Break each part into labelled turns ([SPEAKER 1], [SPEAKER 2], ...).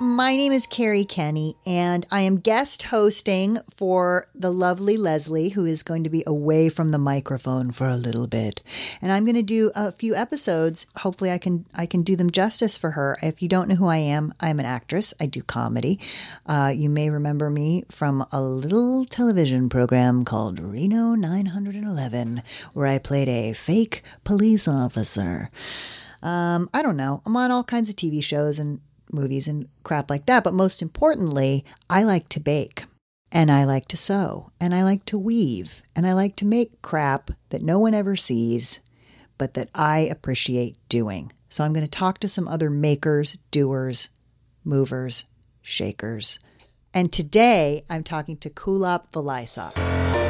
[SPEAKER 1] My name is Kerri Kenney, and I am guest hosting for the lovely Leslie, who is going to be away from the microphone for a little bit. And I'm going to do a few episodes. Hopefully, I can I can do them justice for her. If you don't know who I am, I'm an actress. I do comedy. Uh, you may remember me from a little television program called Reno 911, where I played a fake police officer. Um, I don't know. I'm on all kinds of TV shows and movies and crap like that. But most importantly, I like to bake and I like to sew and I like to weave and I like to make crap that no one ever sees, but that I appreciate doing. So I'm going to talk to some other makers, doers, movers, shakers. And today I'm talking to Kulap Vilaysack.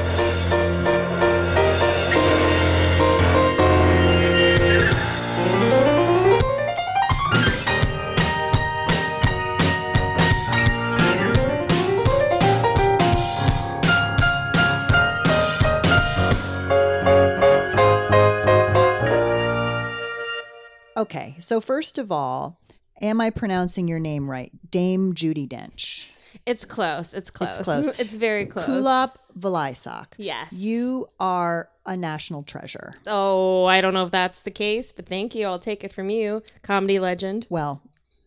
[SPEAKER 1] Okay, so first of all, am I pronouncing your name right? Dame Judi Dench.
[SPEAKER 2] It's close. It's close.
[SPEAKER 1] It's close.
[SPEAKER 2] It's very close.
[SPEAKER 1] Kulap Vilaysack.
[SPEAKER 2] Yes.
[SPEAKER 1] You are a national treasure.
[SPEAKER 2] Oh, I don't know if that's the case, but thank you. I'll take it from you, comedy legend.
[SPEAKER 1] Well,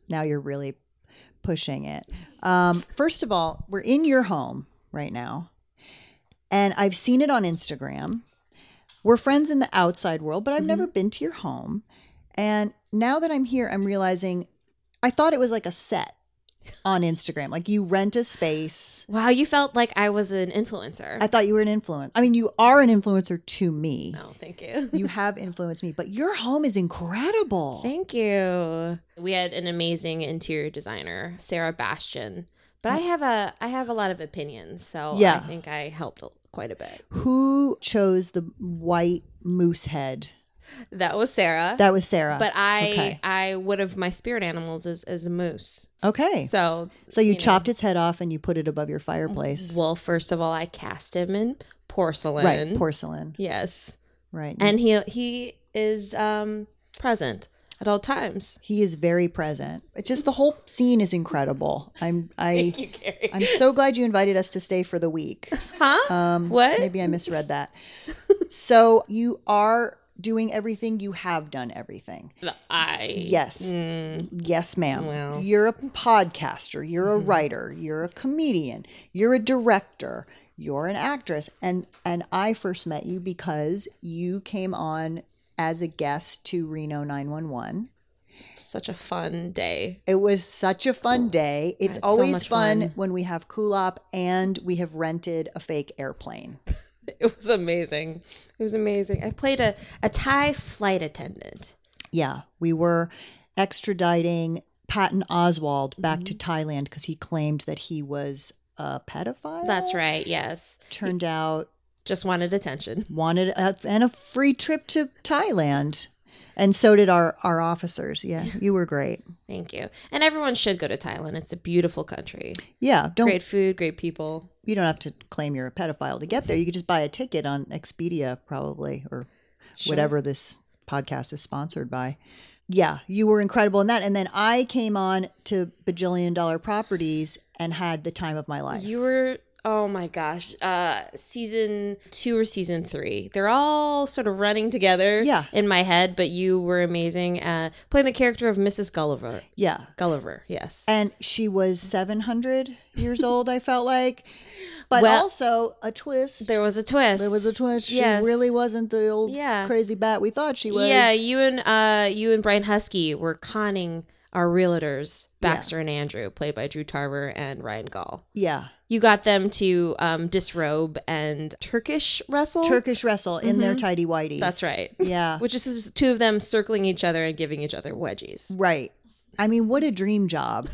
[SPEAKER 1] now you're really pushing it. Um, first of all, we're in your home right now, and I've seen it on Instagram. We're friends in the outside world, but I've never been to your home. And now that I'm here, I'm realizing I thought it was like a set on Instagram. Like you rent a space.
[SPEAKER 2] Wow, you felt like I was an influencer.
[SPEAKER 1] I thought you were an influencer. I mean, you are an influencer to me.
[SPEAKER 2] oh, thank you.
[SPEAKER 1] You have influenced me, but your home is incredible.
[SPEAKER 2] Thank you. We had an amazing interior designer, Sarah Bastian. But I have a I have a lot of opinions, so
[SPEAKER 1] Yeah.
[SPEAKER 2] I think I helped quite a bit.
[SPEAKER 1] Who chose the white moose head?
[SPEAKER 2] That was Sarah.
[SPEAKER 1] That was Sarah.
[SPEAKER 2] but I
[SPEAKER 1] Okay.
[SPEAKER 2] I would have my spirit animals as as a moose.
[SPEAKER 1] Okay. So,
[SPEAKER 2] So
[SPEAKER 1] you,
[SPEAKER 2] know.
[SPEAKER 1] chopped its head off and you put it above your fireplace.
[SPEAKER 2] well, first of all, I cast him in porcelain.
[SPEAKER 1] right. Porcelain.
[SPEAKER 2] Yes.
[SPEAKER 1] Right.
[SPEAKER 2] And he he is um present at all times.
[SPEAKER 1] he is very present. It just the whole scene is incredible. I'm I
[SPEAKER 2] you, Kerri.
[SPEAKER 1] I'm so glad you invited us to stay for the week.
[SPEAKER 2] Huh?
[SPEAKER 1] Um
[SPEAKER 2] What?
[SPEAKER 1] Maybe I misread that. so you are doing everything you have done everything.
[SPEAKER 2] I
[SPEAKER 1] Yes.
[SPEAKER 2] Mm,
[SPEAKER 1] Yes, ma'am.
[SPEAKER 2] Well. Mm-hmm.
[SPEAKER 1] You're a podcaster, you're a writer, you're a comedian, you're a director, you're an actress. And and I first met you because you came on as a guest to Reno 911.
[SPEAKER 2] such a fun day.
[SPEAKER 1] It was such a fun day. It's
[SPEAKER 2] had so
[SPEAKER 1] always fun,
[SPEAKER 2] fun.
[SPEAKER 1] when we have Kulap and we have rented a fake airplane.
[SPEAKER 2] It was amazing. It was amazing. I played a, a Thai flight attendant.
[SPEAKER 1] Yeah, we were extraditing Patton Oswalt back
[SPEAKER 2] Mm-hmm.
[SPEAKER 1] to Thailand because he claimed that he was a pedophile.
[SPEAKER 2] That's right. Yes.
[SPEAKER 1] Turned out
[SPEAKER 2] Just wanted attention.
[SPEAKER 1] wanted a, and a free trip to Thailand. And so did our, our officers. Yeah, you were great.
[SPEAKER 2] Thank you. And everyone should go to Thailand. It's a beautiful country.
[SPEAKER 1] Yeah,
[SPEAKER 2] Great food, great people.
[SPEAKER 1] you don't have to claim you're a pedophile to get there. You could just buy a ticket on Expedia, probably, or whatever this podcast is sponsored by. Yeah, you were incredible in that. And then I came on to Bajillion Dollar Properties and had the time of my life.
[SPEAKER 2] You were oh my gosh, uh, season two or season three. They're all sort of running together
[SPEAKER 1] Yeah.
[SPEAKER 2] in my head, but you were amazing at playing the character of Mrs. Gulliver.
[SPEAKER 1] Yeah.
[SPEAKER 2] Gulliver, yes.
[SPEAKER 1] And she was 700 years old, I felt like. But
[SPEAKER 2] Well-
[SPEAKER 1] also a twist.
[SPEAKER 2] there was a twist.
[SPEAKER 1] There was a twist. She
[SPEAKER 2] Yes.
[SPEAKER 1] really wasn't the old
[SPEAKER 2] Yeah.
[SPEAKER 1] crazy bat we thought she was.
[SPEAKER 2] Yeah, you and uh you and Brian Huskey were conning our realtors, Baxter and Andrew, played by Drew Tarver and Ryan Gaul.
[SPEAKER 1] Yeah.
[SPEAKER 2] You got them to um, disrobe and Turkish wrestle.
[SPEAKER 1] Turkish wrestle in their tidy whities.
[SPEAKER 2] Mm-hmm. That's right.
[SPEAKER 1] Yeah.
[SPEAKER 2] Which is just two of them circling each other and giving each other wedgies.
[SPEAKER 1] right. I mean, what a dream job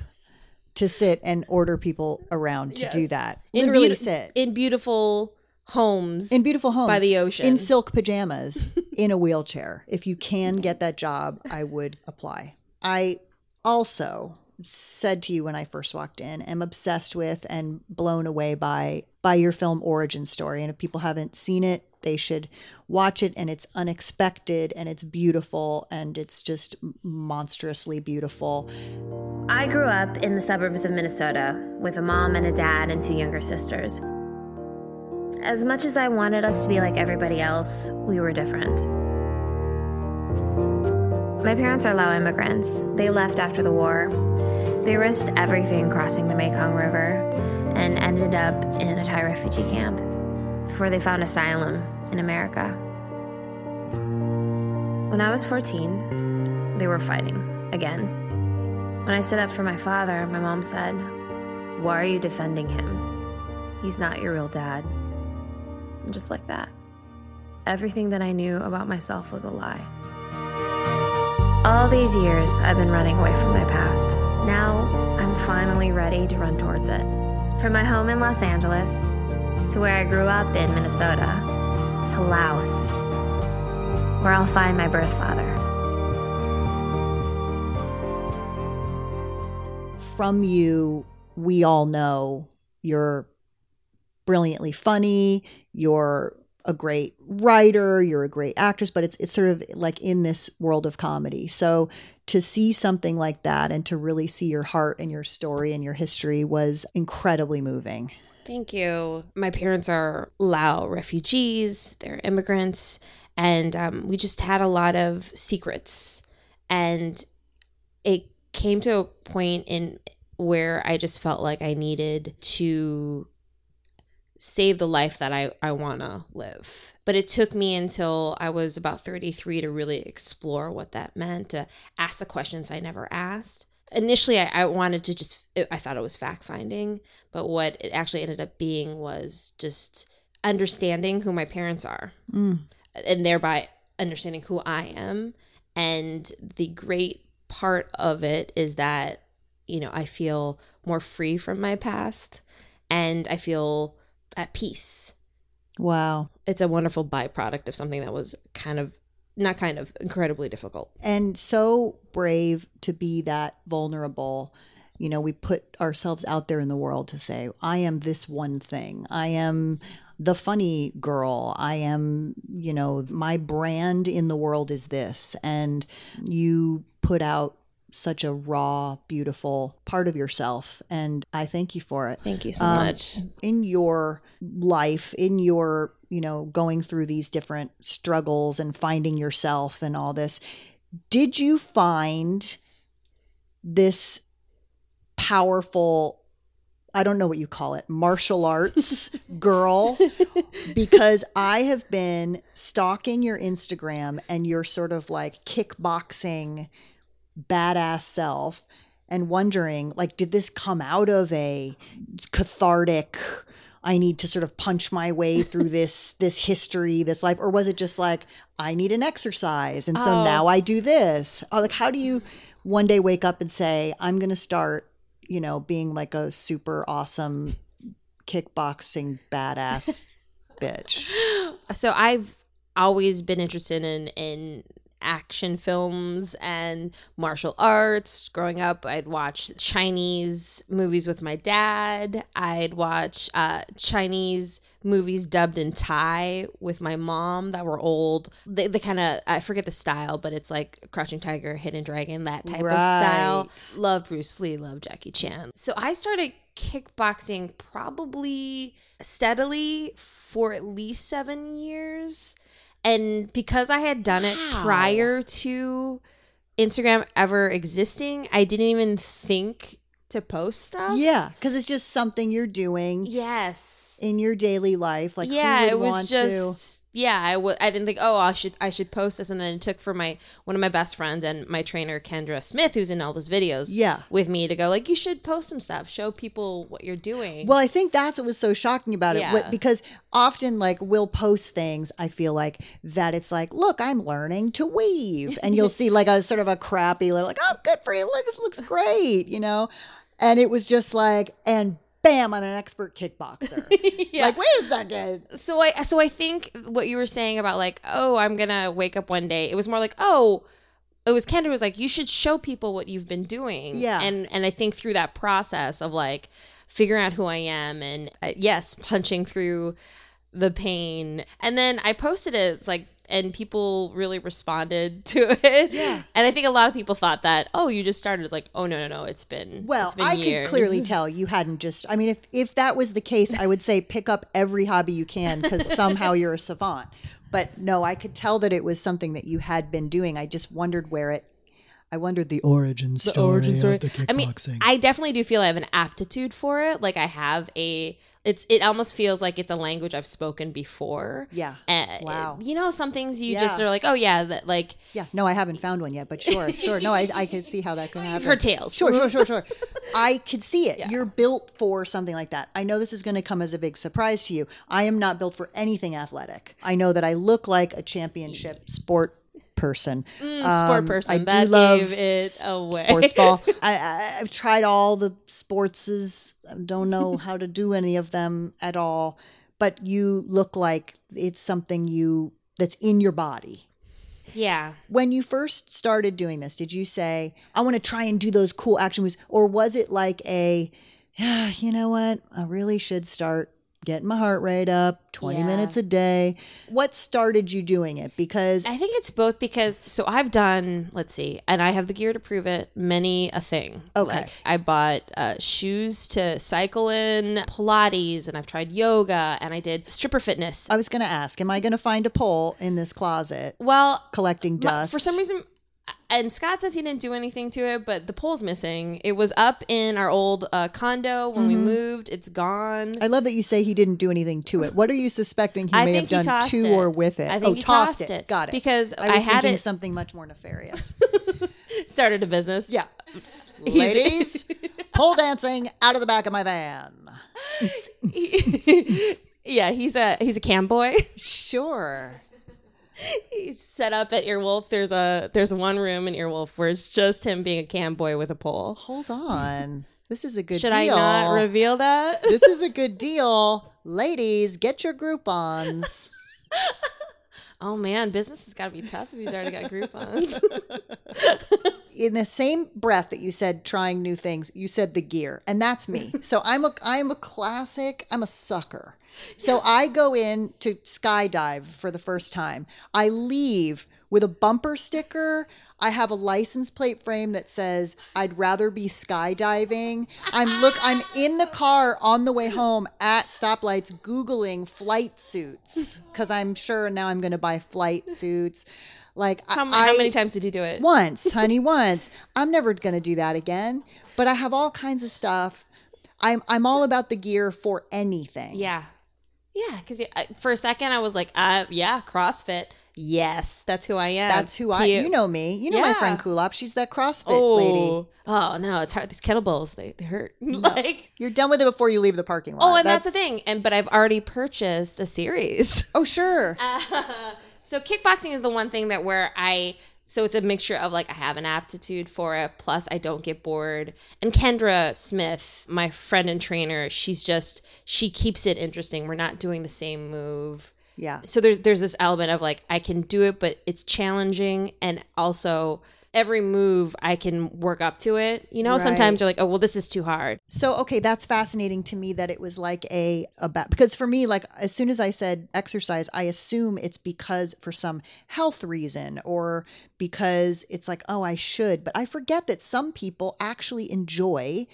[SPEAKER 1] to sit and order people around to do that.
[SPEAKER 2] In
[SPEAKER 1] Literally
[SPEAKER 2] beauti-
[SPEAKER 1] sit.
[SPEAKER 2] in beautiful homes.
[SPEAKER 1] in beautiful homes
[SPEAKER 2] by the ocean.
[SPEAKER 1] in silk pajamas in a wheelchair if you can get that job i would apply i also said to you when i first walked in am obsessed with and blown away by by your film origin story and if people haven't seen it they should watch it and it's unexpected and it's beautiful and it's just monstrously beautiful
[SPEAKER 3] I grew up in the suburbs of Minnesota with a mom and a dad and two younger sisters. As much as I wanted us to be like everybody else, we were different. My parents are Lao immigrants. They left after the war. They risked everything crossing the Mekong River and ended up in a Thai refugee camp before they found asylum in America. When I was 14, they were fighting again. When I stood up for my father, my mom said, Why are you defending him? He's not your real dad. And just like that, everything that I knew about myself was a lie. All these years, I've been running away from my past. Now, I'm finally ready to run towards it. From my home in Los Angeles, to where I grew up in Minnesota, to Laos, where I'll find my birth father.
[SPEAKER 1] from you, we all know you're brilliantly funny, you're a great writer, you're a great actress, but it's it's sort of like in this world of comedy. So to see something like that and to really see your heart and your story and your history was incredibly moving.
[SPEAKER 2] Thank you. My parents are Lao refugees, they're immigrants, and um, we just had a lot of secrets. And it came to a point in where I just felt like I needed to save the life that I, I want to live. But it took me until I was about 33 to really explore what that meant, to ask the questions I never asked. Initially, I, I wanted to just, I thought it was fact finding, but what it actually ended up being was just understanding who my parents are mm. and thereby understanding who I am. And the great part of it is that, you know, I feel more free from my past and I feel at peace.
[SPEAKER 1] Wow.
[SPEAKER 2] It's a wonderful byproduct of something that was kind of, not kind of, incredibly difficult.
[SPEAKER 1] and so brave to be that vulnerable. You know, we put ourselves out there in the world to say, I am this one thing. I am the funny girl. I am, you know, my brand in the world is this. And you put out such a raw, beautiful part of yourself. And I thank you for it
[SPEAKER 2] Thank you so
[SPEAKER 1] Um,
[SPEAKER 2] much.
[SPEAKER 1] in your life, in your, you know, going through these different struggles and finding yourself and all this, did you find this powerful, I don't know what you call it, martial arts girl? Because I have been stalking your Instagram and you're sort of like kickboxing badass self and wondering like did this come out of a cathartic I need to sort of punch my way through this this history, this life, or was it just like I need an exercise, and so
[SPEAKER 2] Oh.
[SPEAKER 1] now I do this? Oh, like how do you one day wake up and say I'm going to start, you know, being like a super awesome kickboxing badass bitch?
[SPEAKER 2] so I've always been interested in in action films and martial arts. Growing up, I'd watch Chinese movies with my dad. I'd watch uh, Chinese movies dubbed in Thai with my mom that were old. They, they kind of I forget the style, but it's like Crouching Tiger, Hidden Dragon, that type of style. Love Bruce Lee, love Jackie Chan. So I started kickboxing probably steadily for at least seven years. And because I had done it
[SPEAKER 1] Wow.
[SPEAKER 2] prior to Instagram ever existing, I didn't even think to post stuff.
[SPEAKER 1] Yeah, because it's just something you're doing
[SPEAKER 2] Yes.
[SPEAKER 1] in your daily life. Like,
[SPEAKER 2] yeah,
[SPEAKER 1] who would
[SPEAKER 2] it was
[SPEAKER 1] want
[SPEAKER 2] just yeah. I w- I didn't think oh I should I should post this, and then it took for my one of my best friends and my trainer Kendra Smith, who's in all those videos,
[SPEAKER 1] Yeah.
[SPEAKER 2] with me to go like you should post some stuff, show people what you're doing.
[SPEAKER 1] Well, I think that's what was so shocking about it.
[SPEAKER 2] Yeah.
[SPEAKER 1] What- Because often, like, we'll post things, I feel like, that it's like, look, I'm learning to weave. And you'll see, like, a sort of a crappy little, like, oh, good for you. Look, this looks great, you know? And it was just like, and bam, I'm an expert kickboxer.
[SPEAKER 2] Yeah.
[SPEAKER 1] Like, wait a second.
[SPEAKER 2] so I so I think what you were saying about like oh I'm gonna wake up one day, it was more like oh. It was Kendra was like you should show people what you've been doing,
[SPEAKER 1] Yeah.
[SPEAKER 2] and and I think through that process of like figuring out who I am and uh, yes, punching through the pain. And then I posted it it's like and people really responded to it.
[SPEAKER 1] Yeah.
[SPEAKER 2] And I think a lot of people thought that, oh, you just started. It's like, oh no, no, no, it's been
[SPEAKER 1] Well,
[SPEAKER 2] it's been
[SPEAKER 1] I
[SPEAKER 2] years.
[SPEAKER 1] could clearly tell you hadn't just. I mean, if if that was the case, I would say pick up every hobby you can because somehow you're a savant. But no, I could tell that it was something that you had been doing. I just wondered where it. I wondered the origin story, of the kickboxing.
[SPEAKER 2] I mean, I definitely do feel I have an aptitude for it. Like I have a it's it almost feels like it's a language I've spoken before.
[SPEAKER 1] Yeah.
[SPEAKER 2] Uh,
[SPEAKER 1] Wow.
[SPEAKER 2] You know, some things you just are like, oh yeah, that like
[SPEAKER 1] yeah, no, I haven't found one yet, but sure, sure. No, I, I could see how that could happen.
[SPEAKER 2] Her tales.
[SPEAKER 1] Sure, sure, sure, sure. I could see it. You're built for something like that. I know this is going to come as a big surprise to you. I am not built for anything athletic. I know that I look like a championship sport person.
[SPEAKER 2] Mm, sport
[SPEAKER 1] Um,
[SPEAKER 2] person.
[SPEAKER 1] I do
[SPEAKER 2] that
[SPEAKER 1] love
[SPEAKER 2] it away.
[SPEAKER 1] sports ball. I, I, I've tried all the sportses. I Don't know how to do any of them at all. But you look like it's something you that's in your body.
[SPEAKER 2] yeah.
[SPEAKER 1] When you first started doing this, did you say, I want to try and do those cool action moves? Or was it like a, yeah, you know what? I really should start getting my heart rate up 20
[SPEAKER 2] Yeah.
[SPEAKER 1] minutes a day. What started you doing it? Because,
[SPEAKER 2] I think it's both because so I've done let's see, and I have the gear to prove it. Many a thing.
[SPEAKER 1] Okay.
[SPEAKER 2] I bought uh, shoes to cycle in, Pilates, and I've tried yoga, and I did stripper fitness.
[SPEAKER 1] I was going to ask, am I going to find a pole in this closet
[SPEAKER 2] well,
[SPEAKER 1] collecting
[SPEAKER 2] my-
[SPEAKER 1] dust?
[SPEAKER 2] for some reason. And Scott says he didn't do anything to it, but the pole's missing. It was up in our old uh, condo when we moved. It's gone.
[SPEAKER 1] Mm-hmm. I love that you say he didn't do anything to it. What are you suspecting he
[SPEAKER 2] I
[SPEAKER 1] may have
[SPEAKER 2] he
[SPEAKER 1] done to
[SPEAKER 2] it.
[SPEAKER 1] or with it?
[SPEAKER 2] I think
[SPEAKER 1] oh,
[SPEAKER 2] he
[SPEAKER 1] tossed,
[SPEAKER 2] tossed
[SPEAKER 1] it.
[SPEAKER 2] it.
[SPEAKER 1] Got it.
[SPEAKER 2] Because
[SPEAKER 1] I
[SPEAKER 2] I
[SPEAKER 1] was
[SPEAKER 2] had
[SPEAKER 1] thinking
[SPEAKER 2] it-
[SPEAKER 1] something much more nefarious.
[SPEAKER 2] Started a business.
[SPEAKER 1] yeah. Ladies, pole dancing out of the back of my van.
[SPEAKER 2] yeah, he's a he's a cam boy.
[SPEAKER 1] Sure.
[SPEAKER 2] He's set up at Earwolf. There's a there's one room in Earwolf where it's just him being a cam boy with a pole.
[SPEAKER 1] Hold on. This is a good deal.
[SPEAKER 2] Should
[SPEAKER 1] deal.
[SPEAKER 2] I not reveal that?
[SPEAKER 1] this is a good deal. Ladies, get your Groupons.
[SPEAKER 2] oh man, business has got to be tough if he's already got Groupons.
[SPEAKER 1] in the same breath that you said trying new things, you said the gear, and that's me. So I'm a I'm a classic. I'm a sucker. So I go in to skydive for the first time. I leave with a bumper sticker. I have a license plate frame that says I'd rather be skydiving. I'm look I'm in the car on the way home at stoplights googling flight suits cuz I'm sure now I'm going to buy flight suits. Like
[SPEAKER 2] how,
[SPEAKER 1] I,
[SPEAKER 2] how many times did you do it?
[SPEAKER 1] once, honey, once. I'm never going to do that again. But I have all kinds of stuff. I'm I'm all about the gear for anything.
[SPEAKER 2] Yeah, yeah. Because for a second I was like, uh, yeah, CrossFit. Yes, that's who I am.
[SPEAKER 1] That's who I.
[SPEAKER 2] He-
[SPEAKER 1] You know me. You know my
[SPEAKER 2] Yeah.
[SPEAKER 1] friend Kulap. She's that CrossFit
[SPEAKER 2] Oh,
[SPEAKER 1] lady.
[SPEAKER 2] oh no, it's hard. These kettlebells they, they hurt. like
[SPEAKER 1] You're done with it before you leave the parking lot.
[SPEAKER 2] oh, and that's, the thing. And but I've already purchased a series.
[SPEAKER 1] Oh, sure.
[SPEAKER 2] so kickboxing is the one thing that where I so it's a mixture of like I have an aptitude for it plus I don't get bored. And Kendra Smith, my friend and trainer, she's just she keeps it interesting. We're not doing the same move.
[SPEAKER 1] yeah.
[SPEAKER 2] So there's there's this element of like I can do it but it's challenging and also every move I can work up to it. You know,
[SPEAKER 1] Right.
[SPEAKER 2] sometimes you're like, "Oh, well this is too hard."
[SPEAKER 1] So okay, that's fascinating to me that it was like a a about because for me, like as soon as I said exercise, I assume it's because for some health reason or because it's like, oh, I should. But I forget that some people actually enjoy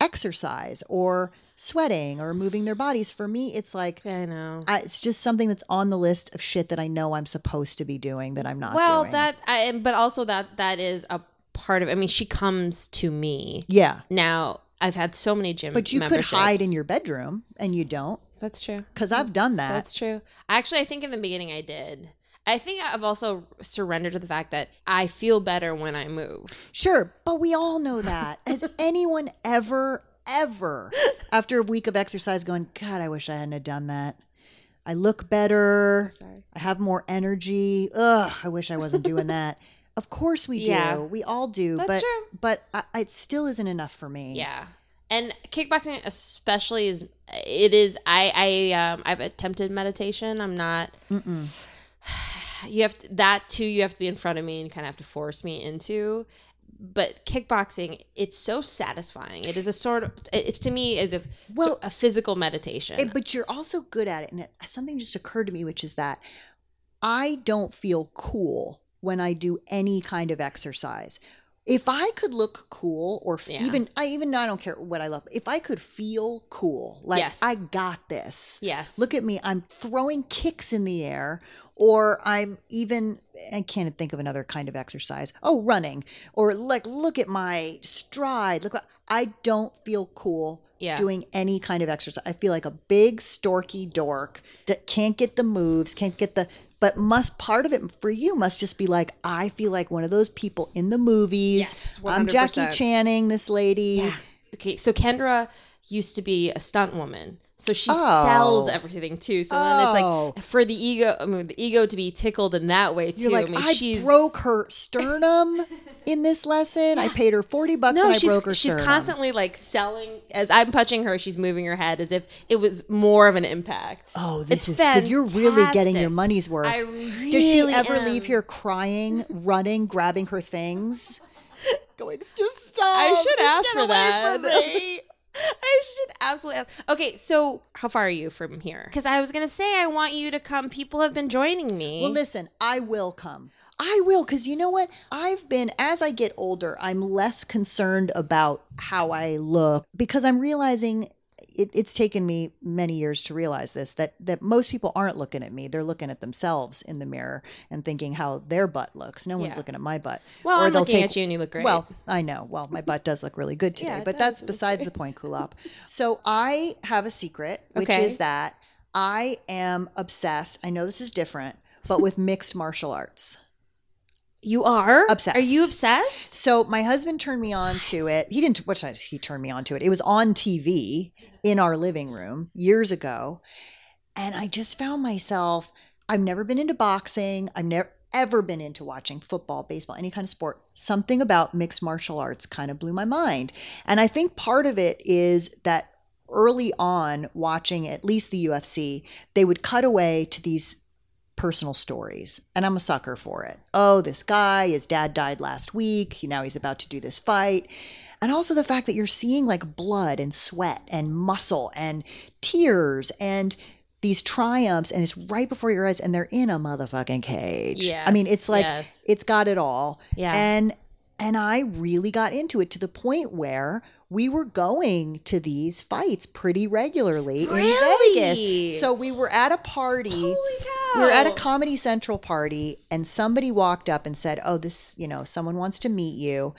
[SPEAKER 1] exercise or sweating or moving their bodies. For me, it's like
[SPEAKER 2] I know.
[SPEAKER 1] I, it's just something that's on the list of shit that I know I'm supposed to be doing that I'm not
[SPEAKER 2] well,
[SPEAKER 1] doing.
[SPEAKER 2] that I, but also that that is a part of. I mean, she comes to me
[SPEAKER 1] yeah.
[SPEAKER 2] now. I've had so many gym,
[SPEAKER 1] But you could hide in your bedroom and you don't
[SPEAKER 2] That's true.
[SPEAKER 1] because I've done that.
[SPEAKER 2] That's true. Actually, I think in the beginning I did. I think I've also surrendered to the fact that I feel better when I move.
[SPEAKER 1] Sure, but we all know that. Has anyone ever, ever, after a week of exercise, going, God, I wish I hadn't have done that. I look better.
[SPEAKER 2] Sorry.
[SPEAKER 1] I have more energy. Ugh, I wish I wasn't doing that. Of course we do.
[SPEAKER 2] Yeah.
[SPEAKER 1] We all do.
[SPEAKER 2] That's
[SPEAKER 1] but
[SPEAKER 2] true.
[SPEAKER 1] but I, it still isn't enough for me.
[SPEAKER 2] Yeah. And kickboxing especially is it is I I um I've attempted meditation. I'm not you have to, that too you have to be in front of me and kind of have to force me into but kickboxing it's so satisfying it is a sort of it, to me is a
[SPEAKER 1] Well-
[SPEAKER 2] a physical meditation
[SPEAKER 1] It- but you're also good at it. And it, something just occurred to me, which is that I don't feel cool when I do any kind of exercise. If I could look cool, or
[SPEAKER 2] Yeah.
[SPEAKER 1] even I even I don't care what I look. If I could feel cool, like
[SPEAKER 2] Yes.
[SPEAKER 1] I got this.
[SPEAKER 2] yes
[SPEAKER 1] Look at me. I'm throwing kicks in the air, or I'm even, I can't think of another kind of exercise. Oh, running. Or like, look at my stride. Look, what, I don't feel cool
[SPEAKER 2] Yeah.
[SPEAKER 1] doing any kind of exercise. I feel like a big, storky dork that can't get the moves, can't get the, but must, part of it for you must just be like, I feel like one of those people in the movies.
[SPEAKER 2] Yes,
[SPEAKER 1] I'm Jackie
[SPEAKER 2] 100%.
[SPEAKER 1] Channing, this lady.
[SPEAKER 2] okay so kendra used to be a stunt woman so she
[SPEAKER 1] Oh.
[SPEAKER 2] sells everything too so then it's
[SPEAKER 1] Oh.
[SPEAKER 2] like for the ego i mean the ego to be tickled in that way too
[SPEAKER 1] You're like,
[SPEAKER 2] i mean
[SPEAKER 1] I
[SPEAKER 2] she's
[SPEAKER 1] broke her sternum in this lesson. I paid her 40 bucks
[SPEAKER 2] no,
[SPEAKER 1] and I
[SPEAKER 2] she's
[SPEAKER 1] broke her
[SPEAKER 2] she's
[SPEAKER 1] sternum.
[SPEAKER 2] constantly like selling. As I'm touching her, she's moving her head as if it was more of an impact.
[SPEAKER 1] Oh, this
[SPEAKER 2] It's
[SPEAKER 1] is good. You're really getting your money's worth.
[SPEAKER 2] I
[SPEAKER 1] Does she ever
[SPEAKER 2] am.
[SPEAKER 1] leave here crying, running, grabbing her things? Going, just stop.
[SPEAKER 2] I should
[SPEAKER 1] Just
[SPEAKER 2] ask
[SPEAKER 1] get
[SPEAKER 2] for
[SPEAKER 1] away
[SPEAKER 2] that.
[SPEAKER 1] From me."
[SPEAKER 2] I should absolutely ask. Okay, so how far are you from here? Because I was gonna say I want you to come. People have been joining me.
[SPEAKER 1] Well, listen, I will come. I will, because you know what? I've been, as I get older, I'm less concerned about how I look because I'm realizing it, it's taken me many years to realize this that that most people aren't looking at me; they're looking at themselves in the mirror and thinking how their butt looks. No one's looking at my butt.
[SPEAKER 2] Well, I'm
[SPEAKER 1] they'll
[SPEAKER 2] looking at you and you look great.
[SPEAKER 1] Well, I know. Well, my butt does look really good today,
[SPEAKER 2] Yeah,
[SPEAKER 1] but that's besides the point, Kulap. So I have a secret, which
[SPEAKER 2] Okay.
[SPEAKER 1] is that I am obsessed. I know this is different, but with mixed martial arts.
[SPEAKER 2] You are
[SPEAKER 1] Obsessed.
[SPEAKER 2] Are you obsessed?
[SPEAKER 1] So my husband turned me on to it. He didn't. What did he turned me on to it? It was on TV in our living room years ago, and I just found myself. I've never been into boxing. I've never ever been into watching football, baseball, any kind of sport. Something about mixed martial arts kind of blew my mind, and I think part of it is that early on watching at least the UFC, they would cut away to these personal stories and i'm a sucker for it. Oh this guy his dad died last week. Now he's about to do this fight. And also the fact that you're seeing like blood and sweat and muscle and tears and these triumphs and it's right before your eyes and they're in a motherfucking cage. Yeah, i mean it's like
[SPEAKER 2] yes.
[SPEAKER 1] it's got it all.
[SPEAKER 2] Yeah.
[SPEAKER 1] and and i really got into it to the point where we were going to these fights pretty regularly
[SPEAKER 2] Really?
[SPEAKER 1] in vegas so we were at a party
[SPEAKER 2] Holy
[SPEAKER 1] we were at a. Comedy Central party and somebody walked up and said, "Oh, this, you know, someone wants to meet you."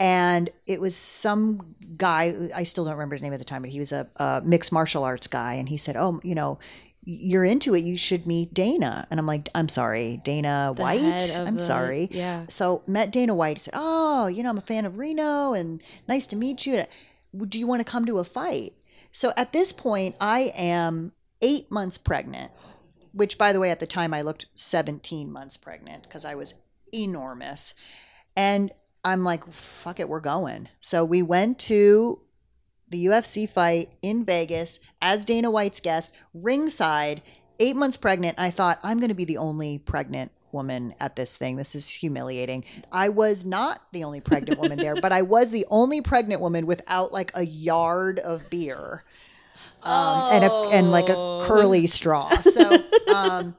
[SPEAKER 1] And it was some guy, I still don't remember his name at the time, but he was a, a mixed martial arts guy and he said, "Oh, you know, you're into it, you should meet Dana." And I'm like, "I'm sorry, Dana
[SPEAKER 2] The
[SPEAKER 1] White? I'm
[SPEAKER 2] the-
[SPEAKER 1] sorry."
[SPEAKER 2] yeah.
[SPEAKER 1] So, met Dana White, said, "Oh, you know, I'm a fan of Reno and nice to meet you. Do you want to come to a fight?" So, at this point, I am 8 months pregnant which by the way at the time I looked 17 months pregnant because I was enormous. And I'm like, fuck it, we're going. So we went to the UFC fight in Vegas as Dana White's guest, ringside, eight months pregnant. I thought, I'm going to be the only pregnant woman at this thing. This is humiliating. I was not the only pregnant woman there, but I was the only pregnant woman without like a yard of beer. Um, and a, and like a
[SPEAKER 2] Oh.
[SPEAKER 1] curly straw. So um,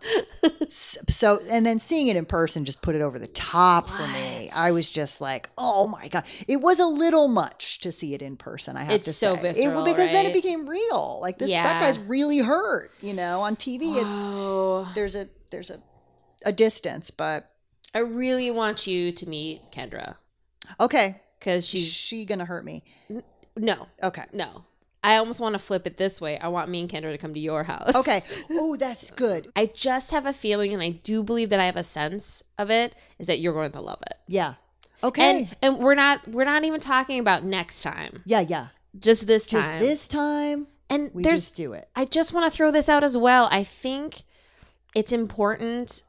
[SPEAKER 1] so and then seeing it in person just put it over the top for me. I was just like, oh my god, it was a little much to see it in person. I have
[SPEAKER 2] It's
[SPEAKER 1] to
[SPEAKER 2] so
[SPEAKER 1] say,
[SPEAKER 2] visceral,
[SPEAKER 1] it, because then it became real. Like this, that guy's really hurt. You know, on TV, it's
[SPEAKER 2] Oh,
[SPEAKER 1] there's a there's a a distance, but
[SPEAKER 2] I really want you to meet Kendra
[SPEAKER 1] okay,
[SPEAKER 2] because
[SPEAKER 1] she's
[SPEAKER 2] she's
[SPEAKER 1] she gonna hurt me.
[SPEAKER 2] no,
[SPEAKER 1] Okay.
[SPEAKER 2] no. I almost want to flip it this way. I want me and Kendra to come to your house.
[SPEAKER 1] Okay. Oh, that's good.
[SPEAKER 2] I just have a feeling, and I do believe that I have a sense of it, is that you're going to love it.
[SPEAKER 1] Yeah. Okay.
[SPEAKER 2] And and we're not we're not even talking about next time.
[SPEAKER 1] yeah, yeah.
[SPEAKER 2] Just this
[SPEAKER 1] Just
[SPEAKER 2] time.
[SPEAKER 1] this time,
[SPEAKER 2] and
[SPEAKER 1] we
[SPEAKER 2] there's
[SPEAKER 1] just do it.
[SPEAKER 2] I just want to throw this out as well. I think it's important.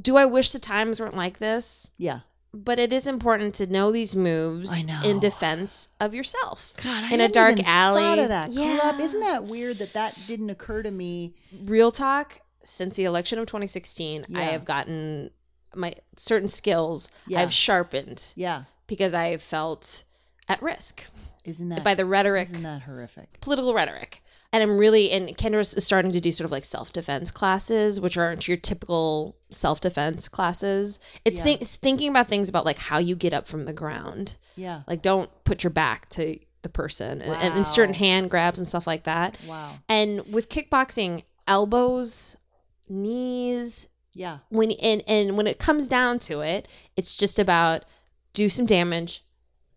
[SPEAKER 2] Do I wish the times weren't like this?
[SPEAKER 1] Yeah.
[SPEAKER 2] But it is important to know these moves
[SPEAKER 1] know.
[SPEAKER 2] in defense of yourself.
[SPEAKER 1] God, I
[SPEAKER 2] in a dark
[SPEAKER 1] even
[SPEAKER 2] alley.
[SPEAKER 1] Thought of that.
[SPEAKER 2] Yeah.
[SPEAKER 1] Club. Isn't that weird that that didn't occur to me?
[SPEAKER 2] Real talk. Since the election of 2016, I have gotten my certain skills.
[SPEAKER 1] Yeah.
[SPEAKER 2] I've sharpened
[SPEAKER 1] Yeah.
[SPEAKER 2] because I felt at risk
[SPEAKER 1] Isn't that
[SPEAKER 2] by the rhetoric.
[SPEAKER 1] Isn't that horrific?
[SPEAKER 2] political rhetoric. And I'm really, and Kendra is starting to do sort of like self defense classes, which aren't your typical self defense classes. It's,
[SPEAKER 1] Yeah.
[SPEAKER 2] think, it's thinking about things about like how you get up from the ground.
[SPEAKER 1] Yeah.
[SPEAKER 2] Like, don't put your back to the person and, and, and certain hand grabs and stuff like that.
[SPEAKER 1] Wow.
[SPEAKER 2] And with kickboxing, elbows, knees,
[SPEAKER 1] Yeah.
[SPEAKER 2] when and, and when it comes down to it, it's just about do some damage,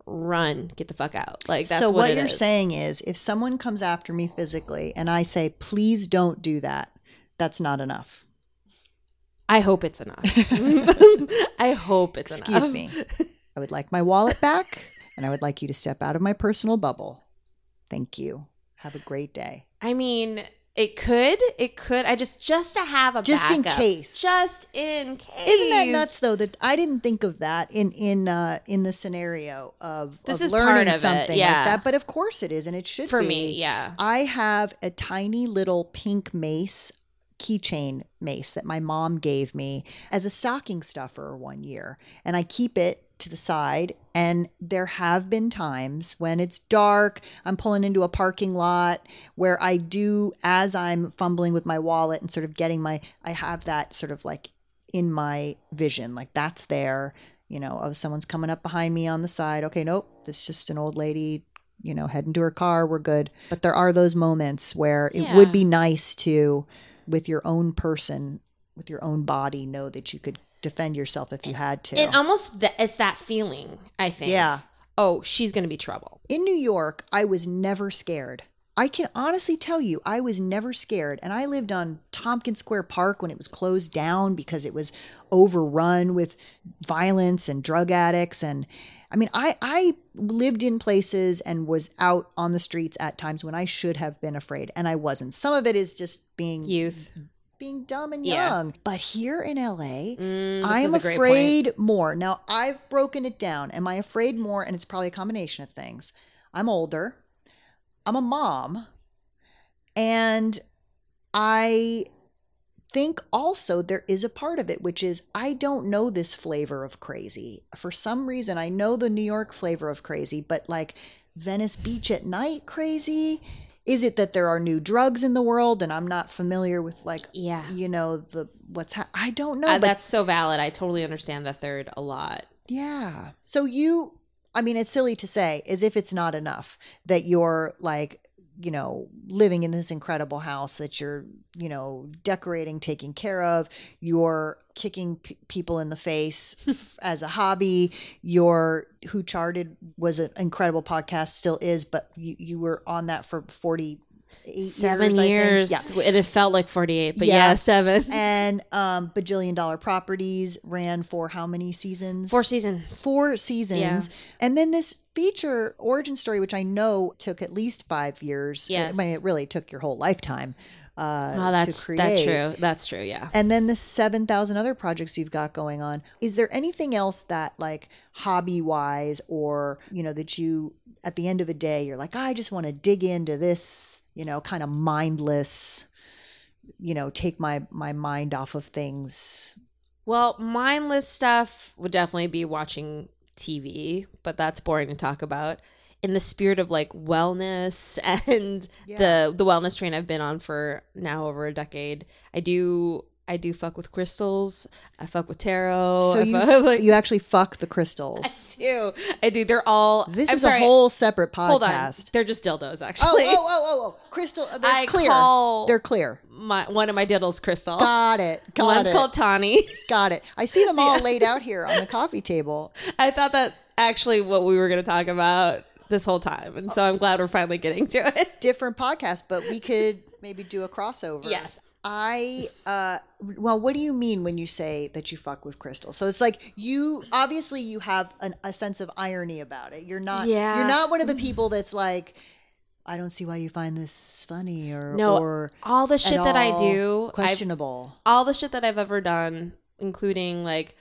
[SPEAKER 2] run, get the fuck out. Like that's
[SPEAKER 1] so what,
[SPEAKER 2] it
[SPEAKER 1] you're
[SPEAKER 2] is.
[SPEAKER 1] saying is, if someone comes after me physically and I say, "Please don't do that," that's not enough.
[SPEAKER 2] I hope it's enough. I hope it's
[SPEAKER 1] Excuse
[SPEAKER 2] enough.
[SPEAKER 1] me. I would like my wallet back, and I would like you to step out of my personal bubble. Thank you. Have a great day.
[SPEAKER 2] I mean, it could. It could. I just just to have a
[SPEAKER 1] Just in case.
[SPEAKER 2] Just in case.
[SPEAKER 1] Isn't that nuts though that I didn't think of that in in uh in the scenario of,
[SPEAKER 2] This
[SPEAKER 1] of
[SPEAKER 2] is part
[SPEAKER 1] learning
[SPEAKER 2] of it,
[SPEAKER 1] something
[SPEAKER 2] yeah.
[SPEAKER 1] like that but of course it is and it should
[SPEAKER 2] For
[SPEAKER 1] be.
[SPEAKER 2] me, yeah.
[SPEAKER 1] I have a tiny little pink mace keychain mace that my mom gave me as a stocking stuffer one year and I keep it to the side and there have been times when it's dark I'm pulling into a parking lot where I do as I'm fumbling with my wallet and sort of getting my I have that sort of like in my vision like that's there you know oh someone's coming up behind me on the side okay nope this is just an old lady you know heading to her car we're good but there are those moments where it
[SPEAKER 2] Yeah.
[SPEAKER 1] would be nice to with your own person with your own body know that you could defend yourself if you had to
[SPEAKER 2] It almost th- it's that feeling. I think.
[SPEAKER 1] yeah
[SPEAKER 2] Oh, she's gonna be trouble.
[SPEAKER 1] in New York, I was never scared. I can honestly tell you, I was never scared. And I lived on Tompkins Square Park when it was closed down because it was overrun with violence and drug addicts. And I mean, I, I lived in places and was out on the streets at times when I should have been afraid. And I wasn't. Some of it is just being
[SPEAKER 2] Youth.
[SPEAKER 1] Being dumb and
[SPEAKER 2] Yeah.
[SPEAKER 1] young. But here in LA,
[SPEAKER 2] Mm,
[SPEAKER 1] I am
[SPEAKER 2] is a great
[SPEAKER 1] afraid more. Now, I've broken it down. Am I afraid more? And it's probably a combination of things. I'm older, I'm a mom, and I think also there is a part of it which is I don't know this flavor of crazy. For some reason, I know the New York flavor of crazy, but like Venice Beach at night crazy. Is it that there are new drugs in the world and I'm not familiar with like
[SPEAKER 2] Yeah.
[SPEAKER 1] you know the what's ha- I don't know
[SPEAKER 2] Uh, that's so valid. I totally understand the third a lot.
[SPEAKER 1] yeah. So you, I mean, it's silly to say as if it's not enough that you're like, you know, living in this incredible house that you're, you know, decorating, taking care of, you're kicking p- people in the face as a hobby. Your Who Charted was an incredible podcast, still is, but you, you were on that for 48
[SPEAKER 2] Seven
[SPEAKER 1] years.
[SPEAKER 2] Years,
[SPEAKER 1] Yeah
[SPEAKER 2] and it felt like forty-eight, but
[SPEAKER 1] Yeah.
[SPEAKER 2] yeah, seven,
[SPEAKER 1] and um bajillion dollar properties ran for how many seasons
[SPEAKER 2] four seasons.
[SPEAKER 1] four seasons and then this feature origin story which i know took at least five years
[SPEAKER 2] Yes.
[SPEAKER 1] i mean it really took your whole lifetime uh
[SPEAKER 2] Oh, that's that's true. That's true. Yeah.
[SPEAKER 1] and then the 7000 other projects you've got going on is there anything else that like hobby wise or you know that you at the end of a day you're like i just want to dig into this you know kind of mindless you know take my my mind off of things
[SPEAKER 2] Well, mindless stuff would definitely be watching TV, but that's boring to talk about. In the spirit of like wellness and
[SPEAKER 1] Yeah.
[SPEAKER 2] the the wellness train I've been on for now over a decade, I do I do fuck with crystals. I fuck with tarot.
[SPEAKER 1] So
[SPEAKER 2] I
[SPEAKER 1] you
[SPEAKER 2] fuck, like,
[SPEAKER 1] you actually fuck the crystals.
[SPEAKER 2] I do. I do. They're all.
[SPEAKER 1] This
[SPEAKER 2] I'm
[SPEAKER 1] is
[SPEAKER 2] sorry,
[SPEAKER 1] a whole separate podcast.
[SPEAKER 2] Hold on. They're just dildos,
[SPEAKER 1] Oh,
[SPEAKER 2] actually.
[SPEAKER 1] oh, oh, oh, oh, crystal. Uh, they're
[SPEAKER 2] I
[SPEAKER 1] clear.
[SPEAKER 2] call-
[SPEAKER 1] They're clear.
[SPEAKER 2] My one of my diddles, crystal.
[SPEAKER 1] Got it. Got
[SPEAKER 2] One's
[SPEAKER 1] it.
[SPEAKER 2] called Tawny.
[SPEAKER 1] Got it. I see them all laid out here on the coffee table.
[SPEAKER 2] I thought that actually what we were going to talk about this whole time, and so I'm glad we're finally getting to it.
[SPEAKER 1] Different podcast, but we could maybe do a crossover.
[SPEAKER 2] Yes.
[SPEAKER 1] I uh well, what do you mean when you say that you fuck with crystal? So it's like you obviously you have an, a sense of irony about it. You're not
[SPEAKER 2] Yeah.
[SPEAKER 1] you're not one of the people that's like I don't see why you find this funny or
[SPEAKER 2] No,
[SPEAKER 1] or
[SPEAKER 2] all the shit that I do, I've-
[SPEAKER 1] questionable.
[SPEAKER 2] all the shit that I've ever done, including like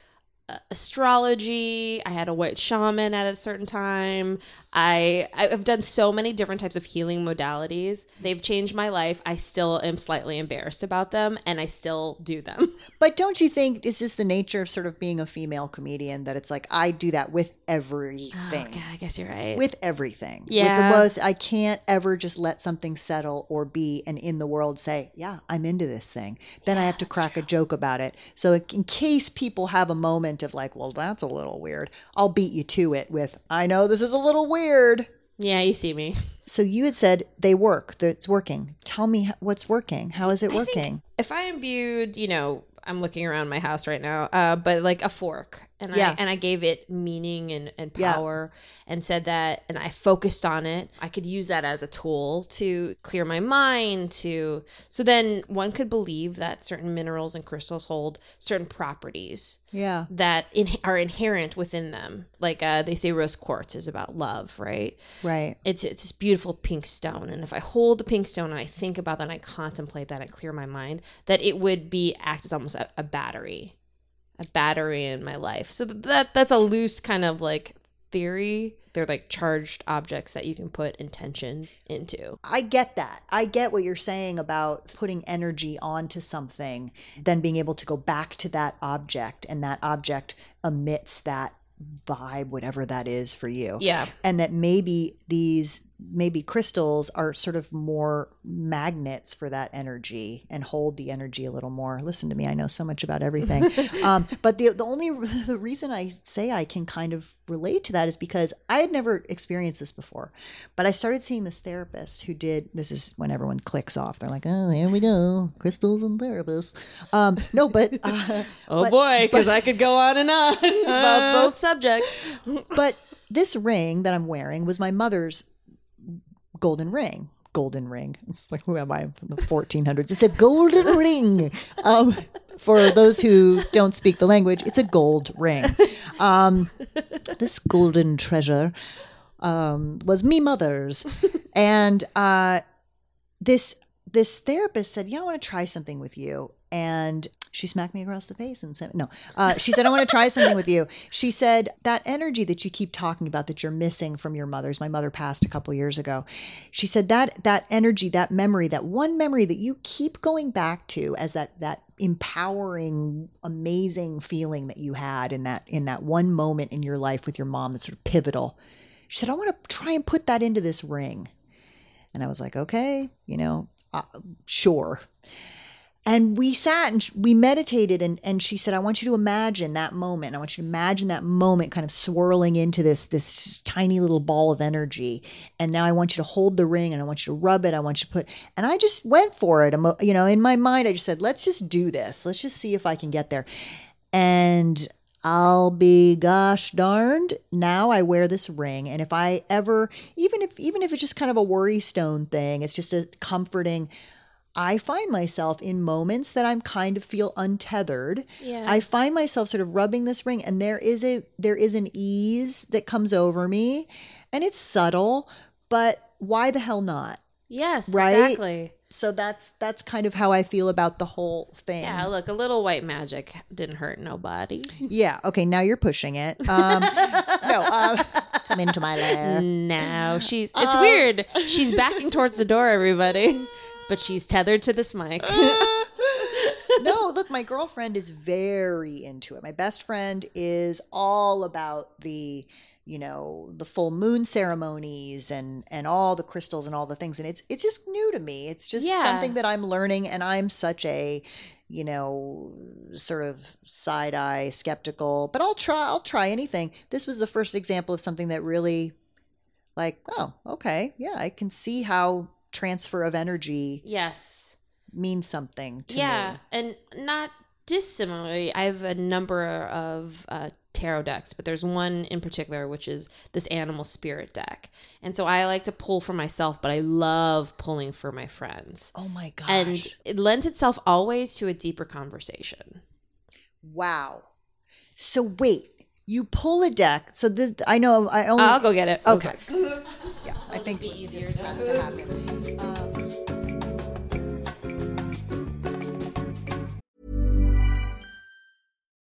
[SPEAKER 2] astrology. I had a white shaman at a certain time. I I've done so many different types of healing modalities. They've changed my life. I still am slightly embarrassed about them, and I still do them.
[SPEAKER 1] But don't you think is this the nature of sort of being a female comedian that it's like I do that with everything.
[SPEAKER 2] Okay, I guess you're right.
[SPEAKER 1] With everything. With the most I can't ever just let something settle or be and in the world say, Yeah, I'm into this thing. Then I have to crack a joke about it. So in case people have a moment of like, well, that's a little weird, I'll beat you to it with, I know this is a little weird.
[SPEAKER 2] yeah, you see me.
[SPEAKER 1] So you had said they work, that it's working. Tell me what's working. How is it working?
[SPEAKER 2] if I imbued, you know, I'm looking around my house right now, uh, but like a fork, and
[SPEAKER 1] Yeah.
[SPEAKER 2] I and I gave it meaning and, and
[SPEAKER 1] Yeah.
[SPEAKER 2] power, and said that, and I focused on it. I could use that as a tool to clear my mind. To so then one could believe that certain minerals and crystals hold certain properties
[SPEAKER 1] yeah.
[SPEAKER 2] that in, are inherent within them. Like uh, they say, rose quartz is about love, right?
[SPEAKER 1] Right.
[SPEAKER 2] it's it's this beautiful pink stone and if i hold the pink stone and i think about that and i contemplate that and clear my mind that it would be act as almost a, a battery a battery in my life so that that's a loose kind of like theory they're like charged objects that you can put intention into
[SPEAKER 1] I get that. I get what you're saying about putting energy onto something, then being able to go back to that object, and that object emits that vibe, whatever that is for you.
[SPEAKER 2] yeah
[SPEAKER 1] And that maybe these, maybe crystals are sort of more magnets for that energy and hold the energy a little more. Listen to me, I know so much about everything. um, but the, the only the reason I say I can kind of relate to that is because I had never experienced this before. But I started seeing this therapist who did this is when everyone clicks off. They're like, oh, here we go, crystals and therapists. Um, no, but uh,
[SPEAKER 2] oh
[SPEAKER 1] but-
[SPEAKER 2] boy because i could go on and on about both subjects
[SPEAKER 1] but this ring that I'm wearing was my mother's golden ring. Golden ring. It's like who am I from the 1400s? It's a golden ring. Um, for those who don't speak the language, it's a gold ring. Um, this golden treasure um, was me mother's, and uh, this this therapist said, "Yeah, I want to try something with you." And she smacked me across the face and said, "No." Uh, she said, "I want to try something with you." She said, "That energy that you keep talking about that you're missing from your mother's. My mother passed a couple years ago." She said that that energy, that memory, that one memory that you keep going back to as that that empowering, amazing feeling that you had in that in that one moment in your life with your mom that's sort of pivotal. She said, "I want to try and put that into this ring." And I was like, okay, you know, uh, sure. And we sat and we meditated, and, and she said, I want you to imagine that moment. I want you to imagine that moment kind of swirling into this, this tiny little ball of energy. And now I want you to hold the ring and I want you to rub it. I want you to put, and I just went for it. You know, in my mind, I just said, let's just do this. Let's just see if I can get there. And I'll be gosh darned. Now I wear this ring. And if I ever, even if even if it's just kind of a worry stone thing, it's just a comforting. I find myself in moments that I'm kind of feel untethered.
[SPEAKER 2] Yeah.
[SPEAKER 1] I find myself sort of rubbing this ring and there is a there is an ease that comes over me and it's subtle, but why the hell not?
[SPEAKER 2] yes
[SPEAKER 1] Right?
[SPEAKER 2] exactly
[SPEAKER 1] So that's that's kind of how I feel about the whole thing.
[SPEAKER 2] yeah look a little white magic didn't hurt nobody
[SPEAKER 1] Yeah. Okay. Now you're pushing it. Um, no. Um, come into my lair.
[SPEAKER 2] No, she's. It's
[SPEAKER 1] Uh,
[SPEAKER 2] weird. She's backing towards the door, everybody, but she's tethered to this mic.
[SPEAKER 1] no, look, my girlfriend is very into it. My best friend is all about the, you know, the full moon ceremonies and and all the crystals and all the things. And it's it's just new to me. It's just
[SPEAKER 2] Yeah.
[SPEAKER 1] something that I'm learning, and I'm such a you know, sort of side eye skeptical, but I'll try I'll try anything. This was the first example of something that really like, oh, okay. Yeah, I can see how transfer of energy
[SPEAKER 2] Yes.
[SPEAKER 1] means something to
[SPEAKER 2] yeah,
[SPEAKER 1] me.
[SPEAKER 2] and not dissimilarly, I have a number of uh, tarot decks, but there's one in particular which is this animal spirit deck, and so I like to pull for myself, but I love pulling for my friends,
[SPEAKER 1] Oh my gosh.
[SPEAKER 2] and it lends itself always to a deeper conversation.
[SPEAKER 1] wow. So wait, you pull a deck. So the, I know I only
[SPEAKER 2] I'll go get it.
[SPEAKER 1] Okay. Yeah, I think
[SPEAKER 2] be
[SPEAKER 1] it
[SPEAKER 2] easier
[SPEAKER 1] just has to happen. Um,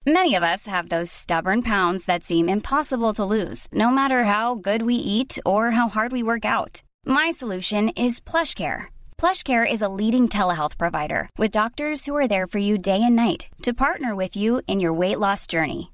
[SPEAKER 4] Many of us have those stubborn pounds that seem impossible to lose, no matter how good we eat or how hard we work out. My solution is PlushCare. PlushCare is a leading telehealth provider with doctors who are there for you day and night to partner with you in your weight loss journey.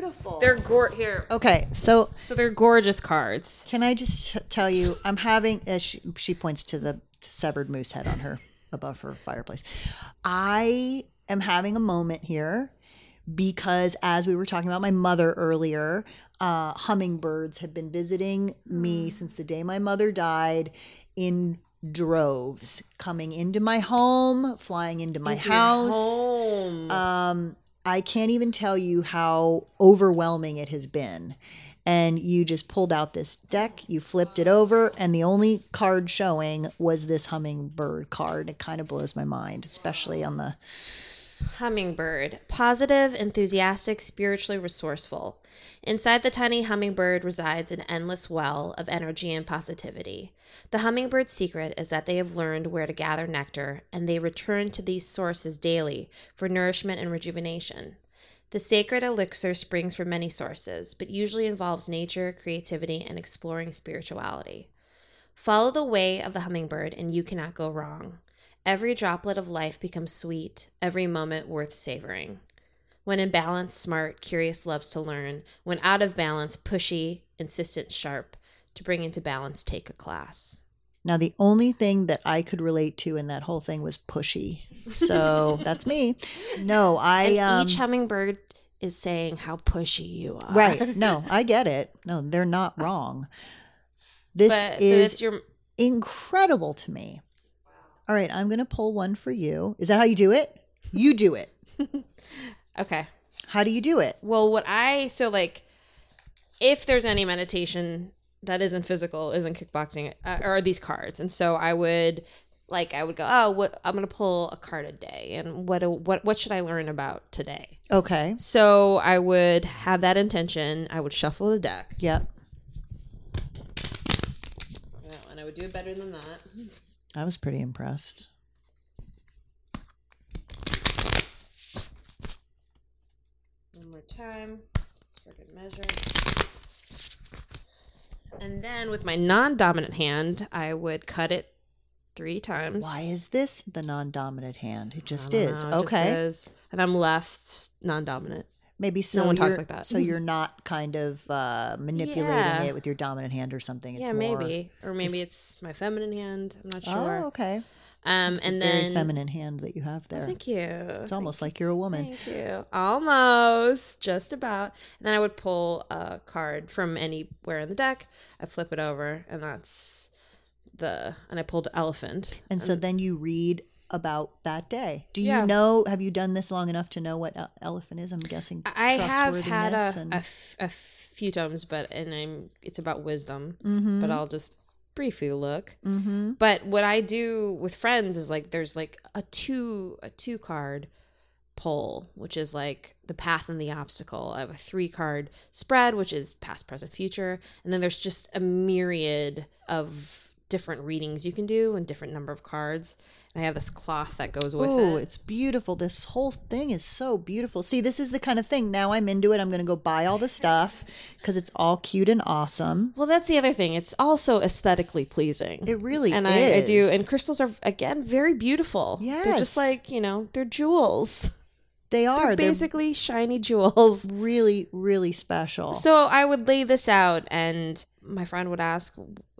[SPEAKER 1] beautiful.
[SPEAKER 2] They're gor here.
[SPEAKER 1] okay, so
[SPEAKER 2] So they're gorgeous cards.
[SPEAKER 1] Can I just tell you, I'm having, as she, she points to the severed moose head on her above her fireplace. I am having a moment here because, as we were talking about my mother earlier, uh, hummingbirds have been visiting me since the day my mother died in droves, coming into my home, flying into my
[SPEAKER 2] Into
[SPEAKER 1] house.
[SPEAKER 2] home.
[SPEAKER 1] Um, I can't even tell you how overwhelming it has been. And you just pulled out this deck, you flipped it over, and the only card showing was this hummingbird card. It kind of blows my mind, especially on the.
[SPEAKER 2] Hummingbird. Positive, enthusiastic, spiritually resourceful. Inside the tiny hummingbird resides an endless well of energy and positivity. The hummingbird's secret is that they have learned where to gather nectar and they return to these sources daily for nourishment and rejuvenation. The sacred elixir springs from many sources, but usually involves nature, creativity, and exploring spirituality. Follow the way of the hummingbird, and you cannot go wrong. Every droplet of life becomes sweet, every moment worth savoring. When in balance, smart, curious loves to learn. When out of balance, pushy, insistent, sharp. To bring into balance, take a class.
[SPEAKER 1] Now, the only thing that I could relate to in that whole thing was pushy. So that's me. No, I.
[SPEAKER 2] And
[SPEAKER 1] um,
[SPEAKER 2] each hummingbird is saying how pushy you are.
[SPEAKER 1] Right. No, I get it. No, they're not wrong. This
[SPEAKER 2] but,
[SPEAKER 1] is
[SPEAKER 2] your
[SPEAKER 1] incredible to me. All right, I'm going to pull one for you. Is that how you do it? You do it.
[SPEAKER 2] okay.
[SPEAKER 1] How do you do it?
[SPEAKER 2] Well, what I so like, if there's any meditation that isn't physical, isn't kickboxing, uh, are these cards, and so I would like I would go, oh, what I'm gonna pull a card a day, and what what what should I learn about today?
[SPEAKER 1] Okay.
[SPEAKER 2] So I would have that intention. I would shuffle the deck,
[SPEAKER 1] Yep.
[SPEAKER 2] and I would do it better than that.
[SPEAKER 1] I was pretty impressed.
[SPEAKER 2] One more time, just for good measure. And then with my non-dominant hand, I would cut it three times.
[SPEAKER 1] Why is this the non-dominant hand? It just is.
[SPEAKER 2] know, it just
[SPEAKER 1] okay.
[SPEAKER 2] is. And I'm left non-dominant.
[SPEAKER 1] Maybe so.
[SPEAKER 2] one talks like that.
[SPEAKER 1] So you're not kind of uh, manipulating
[SPEAKER 2] Yeah.
[SPEAKER 1] it with your dominant hand or something. It's
[SPEAKER 2] yeah,
[SPEAKER 1] more,
[SPEAKER 2] maybe, or maybe
[SPEAKER 1] it's-
[SPEAKER 2] it's my feminine hand. I'm not sure.
[SPEAKER 1] Oh, okay.
[SPEAKER 2] Um,
[SPEAKER 1] It's
[SPEAKER 2] and then
[SPEAKER 1] feminine hand that you have
[SPEAKER 2] Oh,
[SPEAKER 1] there.
[SPEAKER 2] thank you.
[SPEAKER 1] It's almost like you're a woman.
[SPEAKER 2] Thank you. Almost, just about. And then I would pull a card from anywhere in the deck. I flip it over, and that's the. And I pulled elephant.
[SPEAKER 1] And so then you read about that day. Do you
[SPEAKER 2] Yeah.
[SPEAKER 1] know? Have you done this long enough to know what el- elephant is? I'm guessing.
[SPEAKER 2] I have had a,
[SPEAKER 1] and-
[SPEAKER 2] a, f- a few times, but and I'm it's about wisdom.
[SPEAKER 1] Mhm.
[SPEAKER 2] But I'll just briefly look.
[SPEAKER 1] Mhm.
[SPEAKER 2] But what I do with friends is like there's like a two a two card pull, which is like the path and the obstacle. I have a three card spread, which is past, present, future, and then there's just a myriad of different readings you can do and different number of cards. And I have this cloth that goes with
[SPEAKER 1] Oh,
[SPEAKER 2] it.
[SPEAKER 1] Oh, it's beautiful. This whole thing is so beautiful. See, this is the kind of thing. Now I'm into it. I'm going to go buy all the stuff because it's all cute and awesome.
[SPEAKER 2] Well, that's the other thing. It's also aesthetically pleasing.
[SPEAKER 1] It really is
[SPEAKER 2] and I, I do. And crystals are again very beautiful. they're
[SPEAKER 1] Yes.
[SPEAKER 2] just like you know they're jewels.
[SPEAKER 1] They are.
[SPEAKER 2] They're
[SPEAKER 1] They're
[SPEAKER 2] basically shiny jewels.
[SPEAKER 1] really, really special.
[SPEAKER 2] So I would lay this out, and my friend would ask,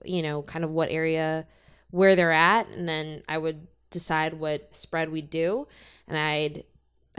[SPEAKER 2] you know, kind of what area, where they're at, and then I would decide what spread we'd do, and I'd.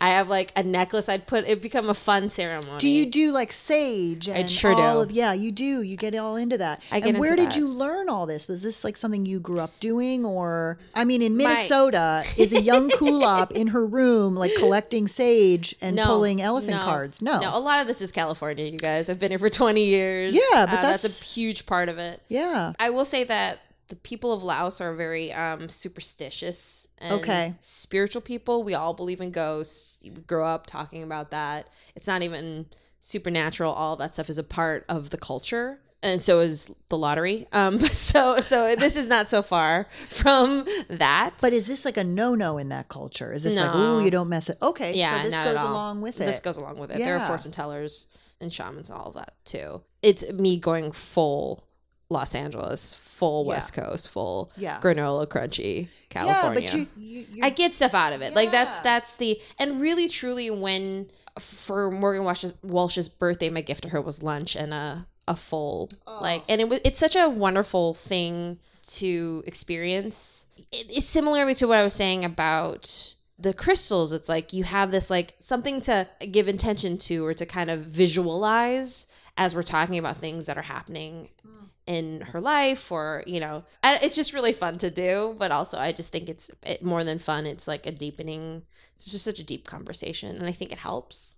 [SPEAKER 2] I have like a necklace. I'd put it become a fun ceremony.
[SPEAKER 1] do you do like sage and
[SPEAKER 2] sure
[SPEAKER 1] all
[SPEAKER 2] do.
[SPEAKER 1] of yeah, you do. You get all into that.
[SPEAKER 2] I get
[SPEAKER 1] and where did
[SPEAKER 2] that.
[SPEAKER 1] you learn all this? Was this like something you grew up doing or I mean in
[SPEAKER 2] My-
[SPEAKER 1] Minnesota is a young Kulap in her room like collecting sage and
[SPEAKER 2] No,
[SPEAKER 1] pulling elephant
[SPEAKER 2] no,
[SPEAKER 1] cards. No.
[SPEAKER 2] no. A lot of this is California, you guys. I've been here for twenty years.
[SPEAKER 1] Yeah, but
[SPEAKER 2] Uh,
[SPEAKER 1] that's-
[SPEAKER 2] a huge part of it.
[SPEAKER 1] Yeah.
[SPEAKER 2] I will say that the people of Laos are very um, superstitious and
[SPEAKER 1] Okay.
[SPEAKER 2] spiritual people. We all believe in ghosts. We grow up talking about that. It's not even supernatural. All that stuff is a part of the culture. And so is the lottery. Um, so so this is not so far from that.
[SPEAKER 1] But is this like a no-no in that culture? Is this like,
[SPEAKER 2] No.
[SPEAKER 1] ooh, you don't mess it? Okay,
[SPEAKER 2] yeah,
[SPEAKER 1] so this goes along with it.
[SPEAKER 2] This goes along with it. There are fortune tellers and shamans, all of that too. It's me going full Los Angeles, full
[SPEAKER 1] Yeah.
[SPEAKER 2] West Coast, full
[SPEAKER 1] Yeah.
[SPEAKER 2] granola crunchy
[SPEAKER 1] yeah,
[SPEAKER 2] California.
[SPEAKER 1] but you, you
[SPEAKER 2] I get stuff out of it. Like that's that's the and really truly when for Morgan Walsh's, Walsh's birthday, my gift to her was lunch and a a full oh. like and it was it's such a wonderful thing to experience. It, it's similarly to what I was saying about the crystals. It's like you have this like something to give intention to or to kind of visualize as we're talking about things that are happening mm. In her life or you know it's just really fun to do but also i just think it's it, more than fun it's like a deepening it's just such a deep conversation and i think it helps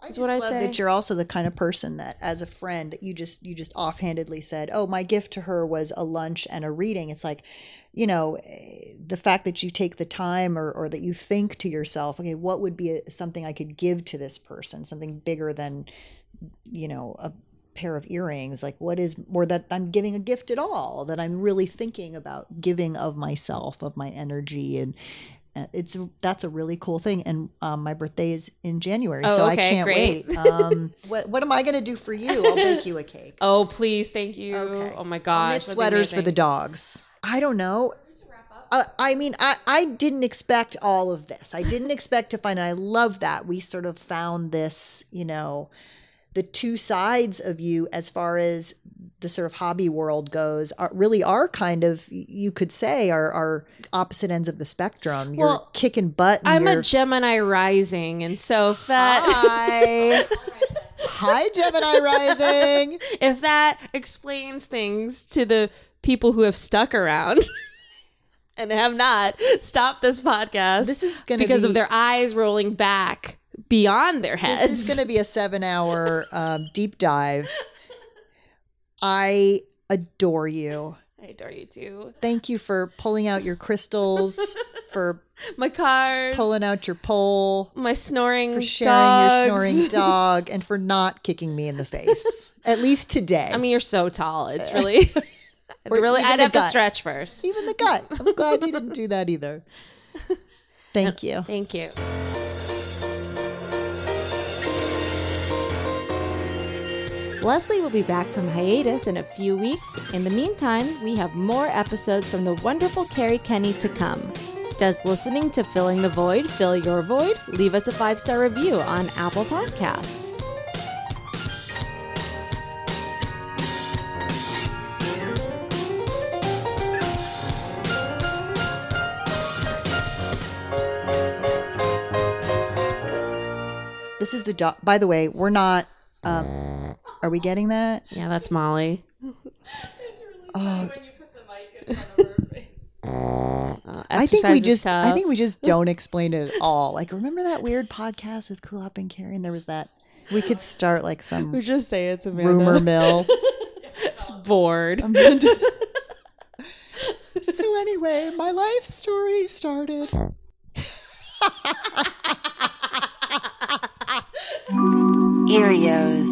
[SPEAKER 1] I just
[SPEAKER 2] what I'd
[SPEAKER 1] love
[SPEAKER 2] say.
[SPEAKER 1] that you're also the kind of person that, as a friend, that you just you just offhandedly said, "Oh, my gift to her was a lunch and a reading." It's like, you know, eh, the fact that you take the time, or or that you think to yourself, "Okay, what would be a, something I could give to this person? Something bigger than, you know, a pair of earrings like what is or that i'm giving a gift at all that i'm really thinking about giving of myself of my energy and it's that's a really cool thing and um, my birthday is in january
[SPEAKER 2] Oh,
[SPEAKER 1] so i can't
[SPEAKER 2] great.
[SPEAKER 1] wait. Um, what, what am i going to do for you? I'll bake you a cake.
[SPEAKER 2] Oh please thank you.
[SPEAKER 1] Okay.
[SPEAKER 2] oh my
[SPEAKER 1] I'll knit sweaters for the dogs. I don't know. Uh, I mean, I, I didn't expect all of this. I didn't expect to find, I love that we sort of found this, you know, the two sides of you as far as the sort of hobby world goes are really are kind of you could say are, are opposite ends of the spectrum. You're
[SPEAKER 2] Well,
[SPEAKER 1] kicking butt. and
[SPEAKER 2] i'm a gemini rising and so if that
[SPEAKER 1] Hi. Hi, Gemini Rising.
[SPEAKER 2] if that explains things to the people who have stuck around and have not stopped this podcast
[SPEAKER 1] This is gonna
[SPEAKER 2] because
[SPEAKER 1] be-
[SPEAKER 2] of their eyes rolling back beyond their heads
[SPEAKER 1] This is going to be a seven hour um, deep dive. I adore you.
[SPEAKER 2] I adore you too.
[SPEAKER 1] Thank you for pulling out your crystals, for
[SPEAKER 2] My card,
[SPEAKER 1] pulling out your pole,
[SPEAKER 2] my snoring,
[SPEAKER 1] for sharing
[SPEAKER 2] dogs.
[SPEAKER 1] your snoring dog, and for not kicking me in the face. At least today.
[SPEAKER 2] I mean, you're so tall. It's really, really. I'd have to stretch first.
[SPEAKER 1] even the gut. I'm glad you didn't do that either. Thank you.
[SPEAKER 2] Thank you.
[SPEAKER 5] Leslie will be back from hiatus in a few weeks. In the meantime, we have more episodes from the wonderful Kerri Kenney to come. Does listening to Filling the Void fill your void? Leave us a five star review on Apple Podcasts.
[SPEAKER 1] This is the dog. By the way, we're not. Um, are we getting that?
[SPEAKER 2] Yeah, that's Molly.
[SPEAKER 1] Oh,
[SPEAKER 5] Uh,
[SPEAKER 1] I think we
[SPEAKER 5] is
[SPEAKER 1] just I think we just don't explain it at all. Like remember that weird podcast with Kulap and Kerri and there was that we could start like some
[SPEAKER 5] we just say it's Amanda.
[SPEAKER 1] rumor mill.
[SPEAKER 5] It's bored.
[SPEAKER 1] I'm gonna do- so anyway, my life story started.
[SPEAKER 6] Earios.